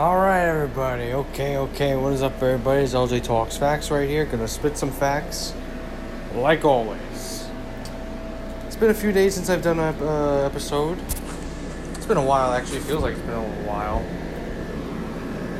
All right, everybody. Okay, okay. What is up, everybody? It's LJ Talks Facts right here. Gonna spit some facts, like always. It's been a few days since I've done an uh, episode. It's been a while, actually. It feels like it's been a while.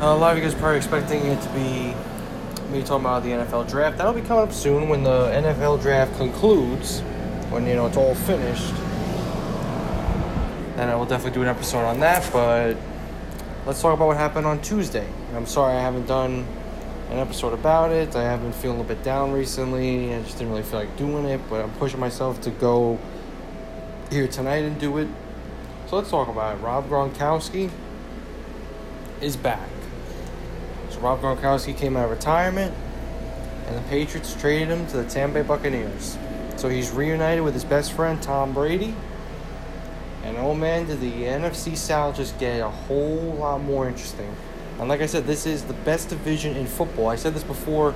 Uh, a lot of you guys are probably expecting it to be me talking about the NFL draft. That'll be coming up soon when the NFL draft concludes, when you know it's all finished. Then I will definitely do an episode on that, but let's talk about what happened on Tuesday. I'm sorry I haven't done an episode about it. I have been feeling a bit down recently. I just didn't really feel like doing it, but I'm pushing myself to go here tonight and do it. So let's talk about it. Rob Gronkowski is back. So Rob Gronkowski came out of retirement, and the Patriots traded him to the Tampa Bay Buccaneers. So he's reunited with his best friend Tom Brady. And oh man, did the NFC South just get a whole lot more interesting. And like I said, this is the best division in football. I said this before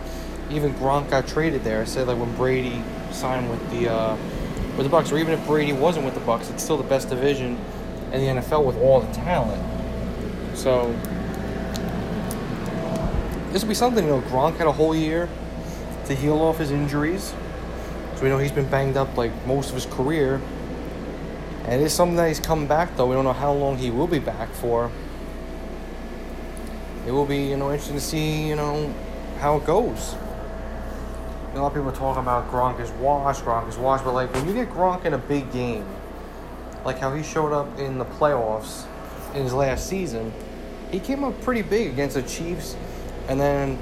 even Gronk got traded there. I said like when Brady signed with the uh, with the Bucks, or even if Brady wasn't with the Bucks, it's still the best division in the NFL with all the talent. So this will be something. You know, Gronk had a whole year to heal off his injuries. So we know he's been banged up like most of his career. And it is something that he's coming back though. We don't know how long he will be back for. It will be, you know, interesting to see, you know, how it goes. A lot of people talking about Gronk is washed, Gronk is washed, but like when you get Gronk in a big game, like how he showed up in the playoffs in his last season, he came up pretty big against the Chiefs, and then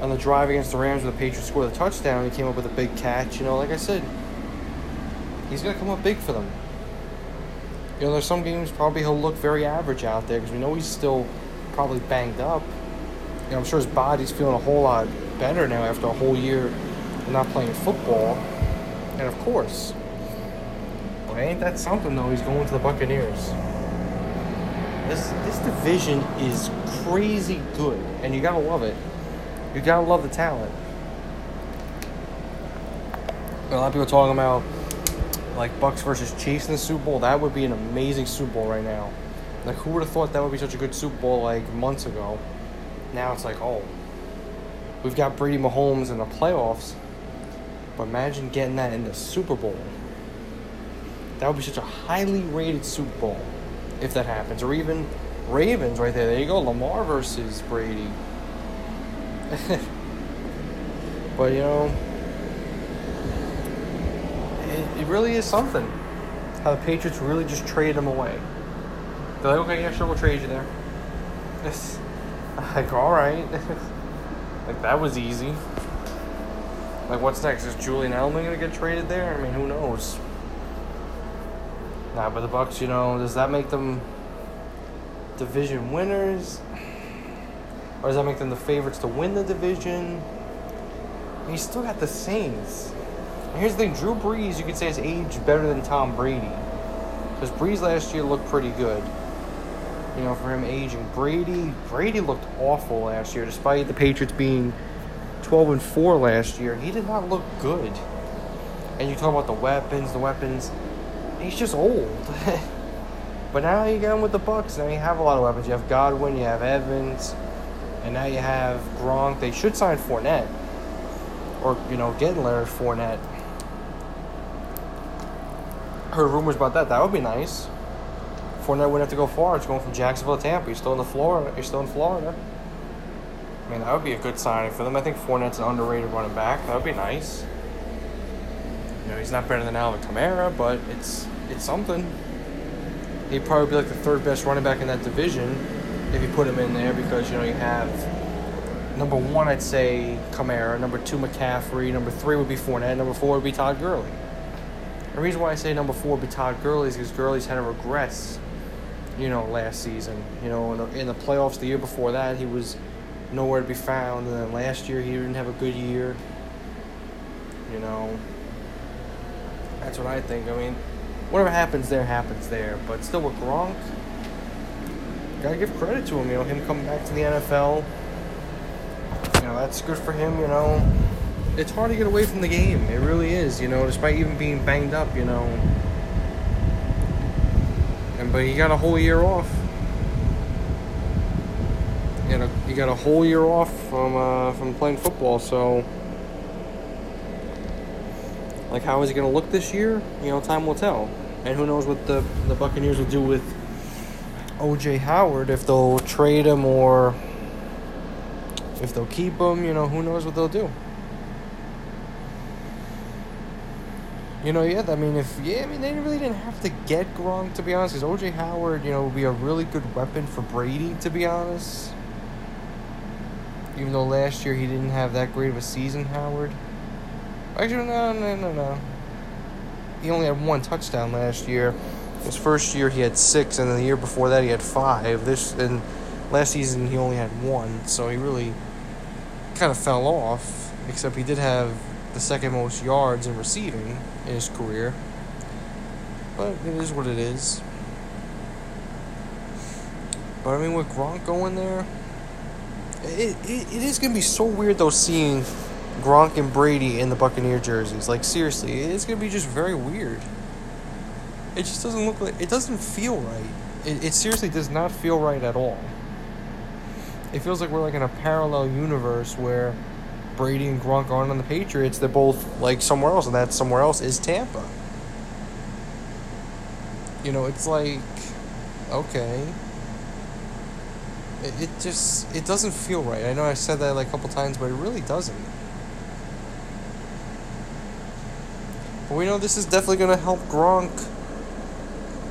on the drive against the Rams, where the Patriots scored the touchdown, he came up with a big catch. You know, like I said, he's gonna come up big for them. You know, there's some games probably he'll look very average out there because we know he's still probably banged up. You know, I'm sure his body's feeling a whole lot better now after a whole year of not playing football. And of course, but ain't that something though? He's going to the Buccaneers. This this division is crazy good, and you gotta love it. You gotta love the talent. A lot of people talking about like Bucks versus Chiefs in the Super Bowl. That would be an amazing Super Bowl right now. Like who would have thought that would be such a good Super Bowl like months ago? Now it's like, oh, we've got Brady Mahomes in the playoffs, but imagine getting that in the Super Bowl. That would be such a highly rated Super Bowl if that happens, or even Ravens right there. There you go, Lamar versus Brady. but you know, it, really is something. How the Patriots really just traded him away. They're like, okay, yeah, sure, we'll trade you there. It's like, all right. like that was easy. Like, what's next? Is Julian Edelman gonna get traded there? I mean, who knows? Nah, but the Bucks, you know, does that make them division winners? Or does that make them the favorites to win the division? And you still got the Saints. Here's the thing Drew Brees, you could say, has aged better than Tom Brady. Because Brees last year looked pretty good. You know, for him aging. Brady, Brady looked awful last year, despite the Patriots being 12 and 4 last year. He did not look good. And you talk about the weapons, the weapons. He's just old. but now you got him with the Bucks. Now you have a lot of weapons. You have Godwin, you have Evans, and now you have Gronk. They should sign Fournette, or you know, get Leonard Fournette. Heard rumors about that. That would be nice. Fournette wouldn't have to go far. It's going from Jacksonville to Tampa. He's still in the Florida. He's still in Florida. I mean, that would be a good signing for them. I think Fournette's an underrated running back. That would be nice. You know, he's not better than Alvin Kamara, but it's it's something. He'd probably be like the third best running back in that division if you put him in there because you know you have number one, I'd say Kamara. Number two, McCaffrey. Number three would be Fournette. Number four would be Todd Gurley. The reason why I say number four be Todd Gurley is because Gurley's had a regress, you know, last season. You know, in the, in the playoffs the year before that, he was nowhere to be found. And then last year, he didn't have a good year. You know, that's what I think. I mean, whatever happens there, happens there. But still, with Gronk, gotta give credit to him. You know, him coming back to the NFL. You know, that's good for him. You know, it's hard to get away from the game. It really is. You know, despite even being banged up. You know, and but he got a whole year off. you know, you got a whole year off from uh, from playing football, so like how is he going to look this year? You know, time will tell. And who knows what the the Buccaneers will do with OJ Howard if they'll trade him or if they'll keep him, you know, who knows what they'll do. You know, yeah, I mean, if, yeah, I mean, they really didn't have to get Gronk, to be honest, because OJ Howard, you know, would be a really good weapon for Brady, to be honest. Even though last year he didn't have that great of a season, Howard. Actually, no, no, no, no. He only had one touchdown last year. His first year he had six, and then the year before that he had five. This and last season he only had one, so he really kind of fell off. Except he did have the second most yards in receiving in his career. But it is what it is. But I mean, with Gronk going there, it, it, it is going to be so weird though seeing Gronk and Brady in the Buccaneer jerseys. Like, seriously, it's going to be just very weird. It just doesn't look like, it doesn't feel right. It, it seriously does not feel right at all. It feels like we're like in a parallel universe where Brady and Gronk aren't on the Patriots. They're both like somewhere else, and that somewhere else is Tampa. You know, it's like, okay. It, it just it doesn't feel right. I know I said that like a couple times, but it really doesn't. But we know this is definitely going to help Gronk.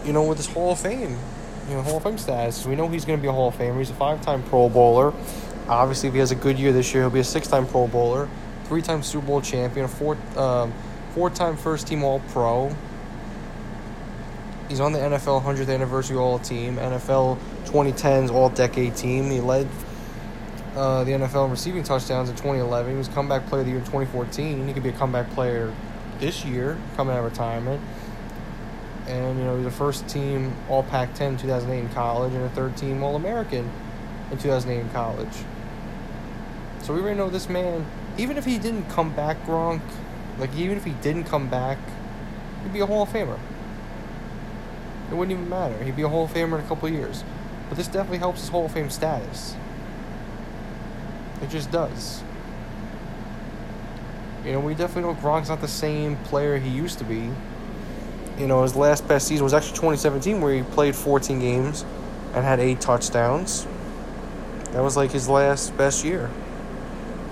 You know, with his Hall of Fame, you know, Hall of Fame status. We know he's going to be a Hall of Famer. He's a five-time Pro Bowler. Obviously, if he has a good year this year, he'll be a six-time Pro Bowler, three-time Super Bowl champion, four, um, four-time first-team All-Pro. He's on the NFL 100th anniversary All Team, NFL 2010s All Decade Team. He led uh, the NFL in receiving touchdowns in 2011. He was comeback player of the year in 2014. He could be a comeback player this year, coming out of retirement. And, you know, a first team All Pac 10 in 2008 in college and a third team All American in 2008 in college. So we already know this man, even if he didn't come back, Gronk, like, even if he didn't come back, he'd be a Hall of Famer. It wouldn't even matter. He'd be a Hall of Famer in a couple years. But this definitely helps his Hall of Fame status. It just does. You know, we definitely know Gronk's not the same player he used to be. You know, his last best season was actually 2017, where he played 14 games and had eight touchdowns. That was like his last best year.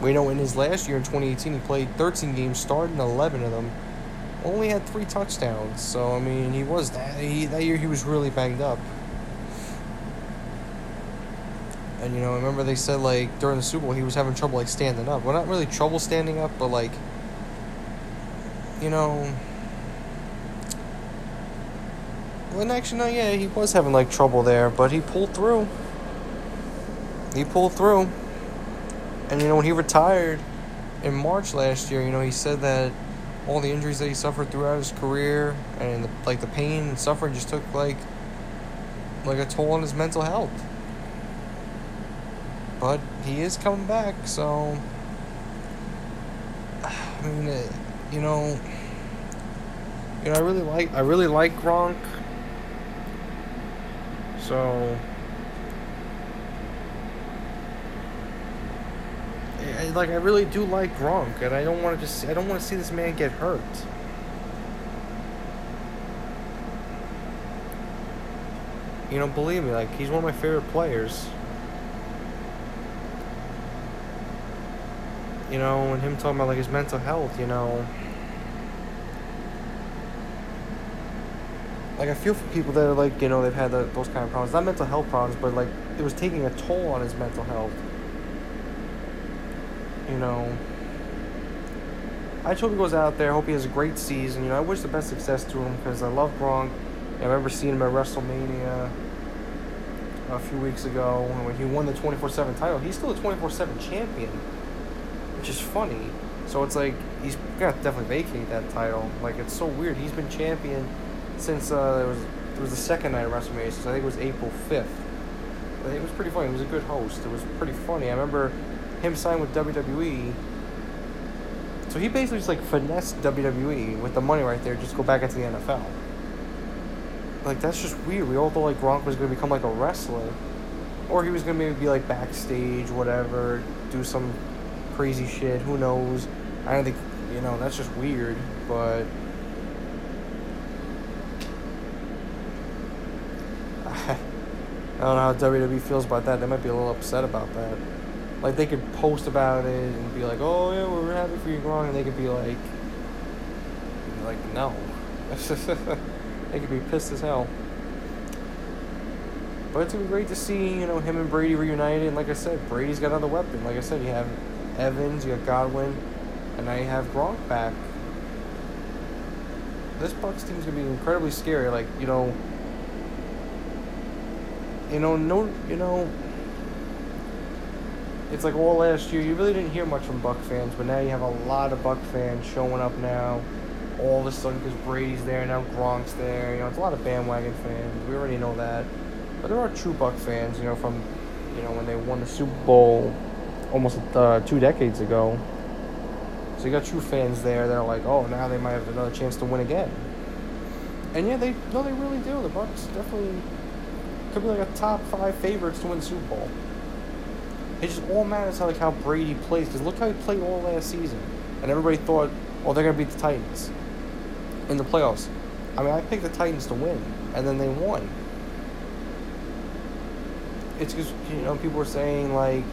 We know in his last year in 2018, he played 13 games, started in 11 of them, only had three touchdowns. So I mean, he was that he, that year he was really banged up. And you know, I remember they said like during the Super Bowl he was having trouble like standing up. Well, not really trouble standing up, but like, you know. Well, actually, no, yeah, he was having like trouble there, but he pulled through. He pulled through. And you know, when he retired in March last year, you know, he said that all the injuries that he suffered throughout his career and the, like the pain and suffering just took like like a toll on his mental health. But he is coming back, so I mean, you know, you know, I really like I really like Gronk. So Like I really do like Gronk, and I don't want to just I don't want to see this man get hurt. You know, believe me, like he's one of my favorite players. You know, and him talking about like his mental health, you know. Like I feel for people that are like, you know, they've had the, those kind of problems. Not mental health problems, but like it was taking a toll on his mental health you know, I just hope he goes out there. I hope he has a great season. You know, I wish the best success to him because I love Gronk. I remember seeing him at WrestleMania a few weeks ago when he won the 24 7 title. He's still a 24 7 champion, which is funny. So it's like he's got to definitely vacate that title. Like it's so weird. He's been champion since uh, it was it was the second night of WrestleMania. So I think it was April 5th. It was pretty funny. He was a good host. It was pretty funny. I remember him sign with WWE. So he basically just like finessed WWE with the money right there, just go back into the NFL. Like that's just weird. We all thought like Gronk was gonna become like a wrestler. or he was gonna maybe be like backstage, whatever, do some crazy shit. Who knows? I don't think you know. That's just weird, but. I don't know how WWE feels about that. They might be a little upset about that. Like they could post about it and be like, "Oh yeah, we're happy for you, Gronk," and they could be like, like no, they could be pissed as hell. But it's great to see you know him and Brady reunited. And like I said, Brady's got another weapon. Like I said, you have Evans, you got Godwin, and now you have Gronk back. This Bucks team's gonna be incredibly scary. Like you know you know, no, you know, it's like all last year. You really didn't hear much from Buck fans, but now you have a lot of Buck fans showing up now. All of a sudden, because Brady's there now, Gronk's there. You know, it's a lot of bandwagon fans. We already know that, but there are true Buck fans. You know, from you know when they won the Super Bowl almost uh, two decades ago. So you got true fans there that are like, oh, now they might have another chance to win again. And yeah, they no, they really do. The Bucks definitely could be like a top five favorites to win Super Bowl. It just all matters how like how Brady plays because look how he played all last season, and everybody thought, oh, they're gonna beat the Titans in the playoffs. I mean, I picked the Titans to win, and then they won. It's because you know people were saying like,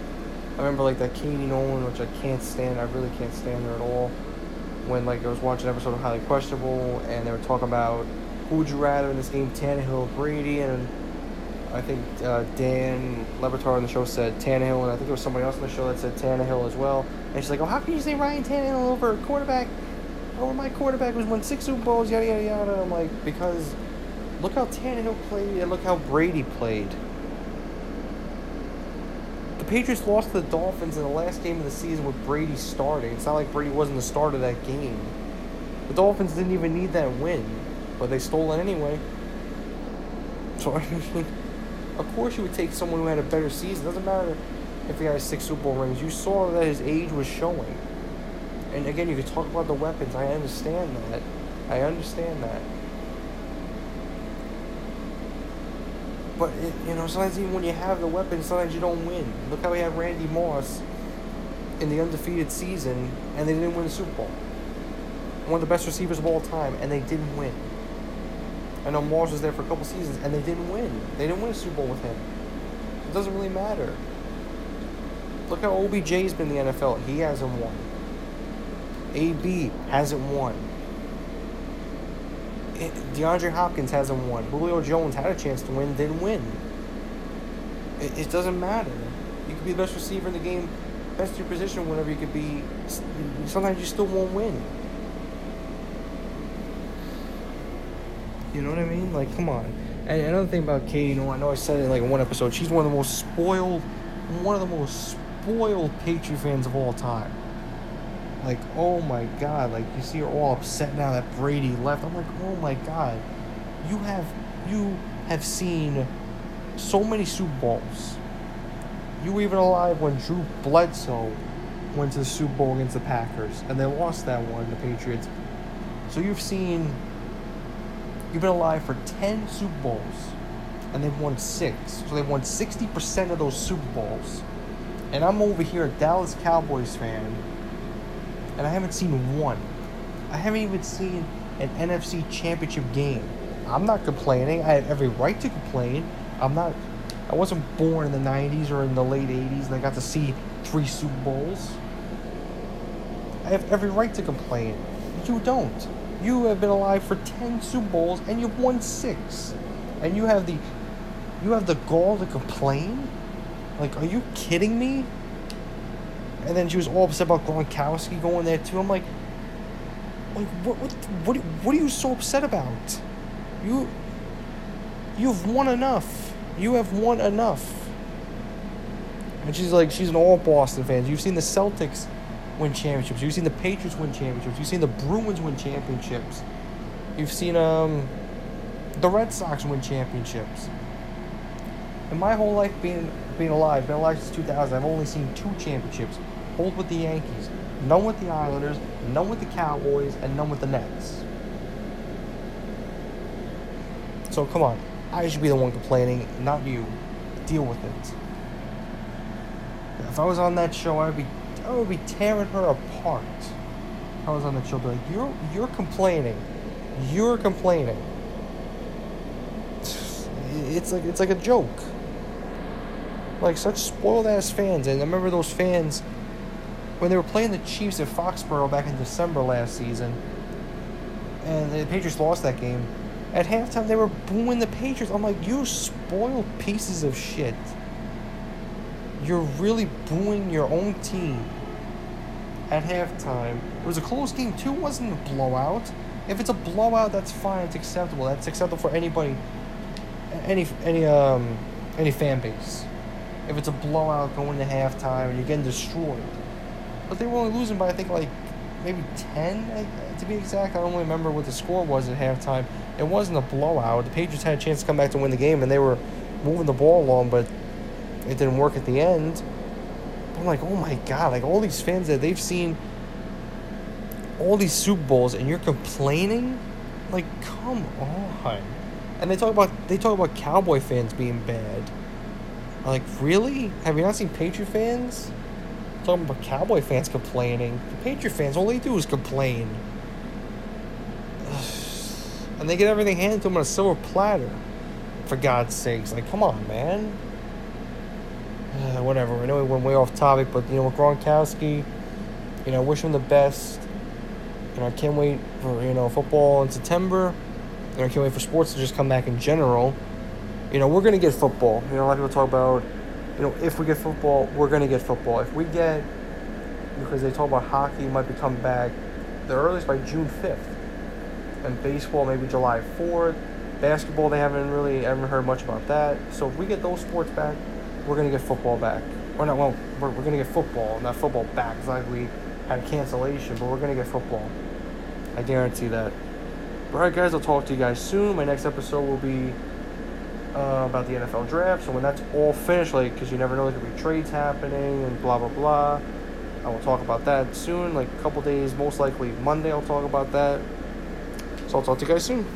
I remember like that Katie Nolan, which I can't stand. I really can't stand her at all. When like I was watching an episode of Highly Questionable, and they were talking about who would you rather in this game, Tannehill, Brady, and I think uh, Dan Le on the show said Tannehill, and I think there was somebody else on the show that said Tannehill as well. And she's like, "Oh, how can you say Ryan Tannehill over a quarterback? Oh, my quarterback was won six Super Bowls, yada yada yada." I'm like, because look how Tannehill played and look how Brady played. The Patriots lost to the Dolphins in the last game of the season with Brady starting. It's not like Brady wasn't the start of that game. The Dolphins didn't even need that win, but they stole it anyway. So I. Of course, you would take someone who had a better season. Doesn't matter if he had six Super Bowl rings. You saw that his age was showing. And again, you could talk about the weapons. I understand that. I understand that. But it, you know, sometimes even when you have the weapons, sometimes you don't win. Look how we had Randy Moss in the undefeated season, and they didn't win the Super Bowl. One of the best receivers of all time, and they didn't win. I know Moss was there for a couple seasons, and they didn't win. They didn't win a Super Bowl with him. It doesn't really matter. Look how OBJ's been in the NFL. He hasn't won. AB hasn't won. Eh, DeAndre Hopkins hasn't won. Julio Jones had a chance to win, didn't win. It, it doesn't matter. You could be the best receiver in the game, best in your position, whatever you could be. Sometimes you still won't win. You know what I mean? Like, come on. And another thing about Katie, you know, I know I said it in like one episode. She's one of the most spoiled, one of the most spoiled Patriot fans of all time. Like, oh my God! Like you see her all upset now that Brady left. I'm like, oh my God! You have you have seen so many Super Bowls. You were even alive when Drew Bledsoe went to the Super Bowl against the Packers, and they lost that one, the Patriots. So you've seen You've been alive for 10 Super Bowls, and they've won six. So they've won 60% of those Super Bowls. And I'm over here a Dallas Cowboys fan, and I haven't seen one. I haven't even seen an NFC championship game. I'm not complaining. I have every right to complain. I'm not. I wasn't born in the 90s or in the late 80s and I got to see three Super Bowls. I have every right to complain. You don't. You have been alive for 10 Super Bowls and you've won 6. And you have the you have the gall to complain? Like, are you kidding me? And then she was all upset about Gronkowski going there too. I'm like, like what what what what are you so upset about? You you've won enough. You have won enough. And she's like, she's an all Boston fan. You've seen the Celtics win championships. You've seen the Patriots win championships. You've seen the Bruins win championships. You've seen um, the Red Sox win championships. In my whole life being being alive, been alive since 2000, I've only seen two championships. Both with the Yankees. None with the Islanders, none with the Cowboys, and none with the Nets. So come on. I should be the one complaining, not you. Deal with it. If I was on that show, I'd be, I would be tearing her apart. I was on the show, like, you're, you're complaining, you're complaining. It's like, it's like a joke. Like such spoiled ass fans, and I remember those fans when they were playing the Chiefs at Foxborough back in December last season, and the Patriots lost that game. At halftime, they were booing the Patriots. I'm like, you spoiled pieces of shit. You're really booing your own team at halftime. It was a close game, too. It wasn't a blowout. If it's a blowout, that's fine. It's acceptable. That's acceptable for anybody, any any um any fan base. If it's a blowout going to halftime and you're getting destroyed, but they were only losing by I think like maybe ten to be exact. I don't really remember what the score was at halftime. It wasn't a blowout. The Patriots had a chance to come back to win the game, and they were moving the ball along, but it didn't work at the end. I'm like, oh my god! Like all these fans that they've seen all these Super Bowls, and you're complaining? Like, come on! And they talk about they talk about Cowboy fans being bad. Like, really? Have you not seen Patriot fans? Talking about Cowboy fans complaining. The Patriot fans, all they do is complain. And they get everything handed to them on a silver platter. For God's sakes. Like, come on, man. Uh, whatever. I know we went way off topic, but, you know, with Gronkowski, you know, wish him the best. You know, I can't wait for, you know, football in September. You know, I can't wait for sports to just come back in general. You know, we're to get football. You know, a lot of people talk about, you know, if we get football, we're to get football. If we get, because they talk about hockey might be coming back the earliest by June 5th and baseball maybe July 4th. Basketball, they haven't really, haven't heard much about that. So if we get those sports back, we're going to get football back. Or not, well, we're, we're going to get football, not football back. It's like we had a cancellation, but we're going to get football. I guarantee that. All right, guys, I'll talk to you guys soon. My next episode will be uh, about the NFL draft. So when that's all finished, like, because you never know, there could be trades happening and blah, blah, blah. I will talk about that soon, like a couple days, most likely Monday, I'll talk about that. So I'll talk to you guys soon.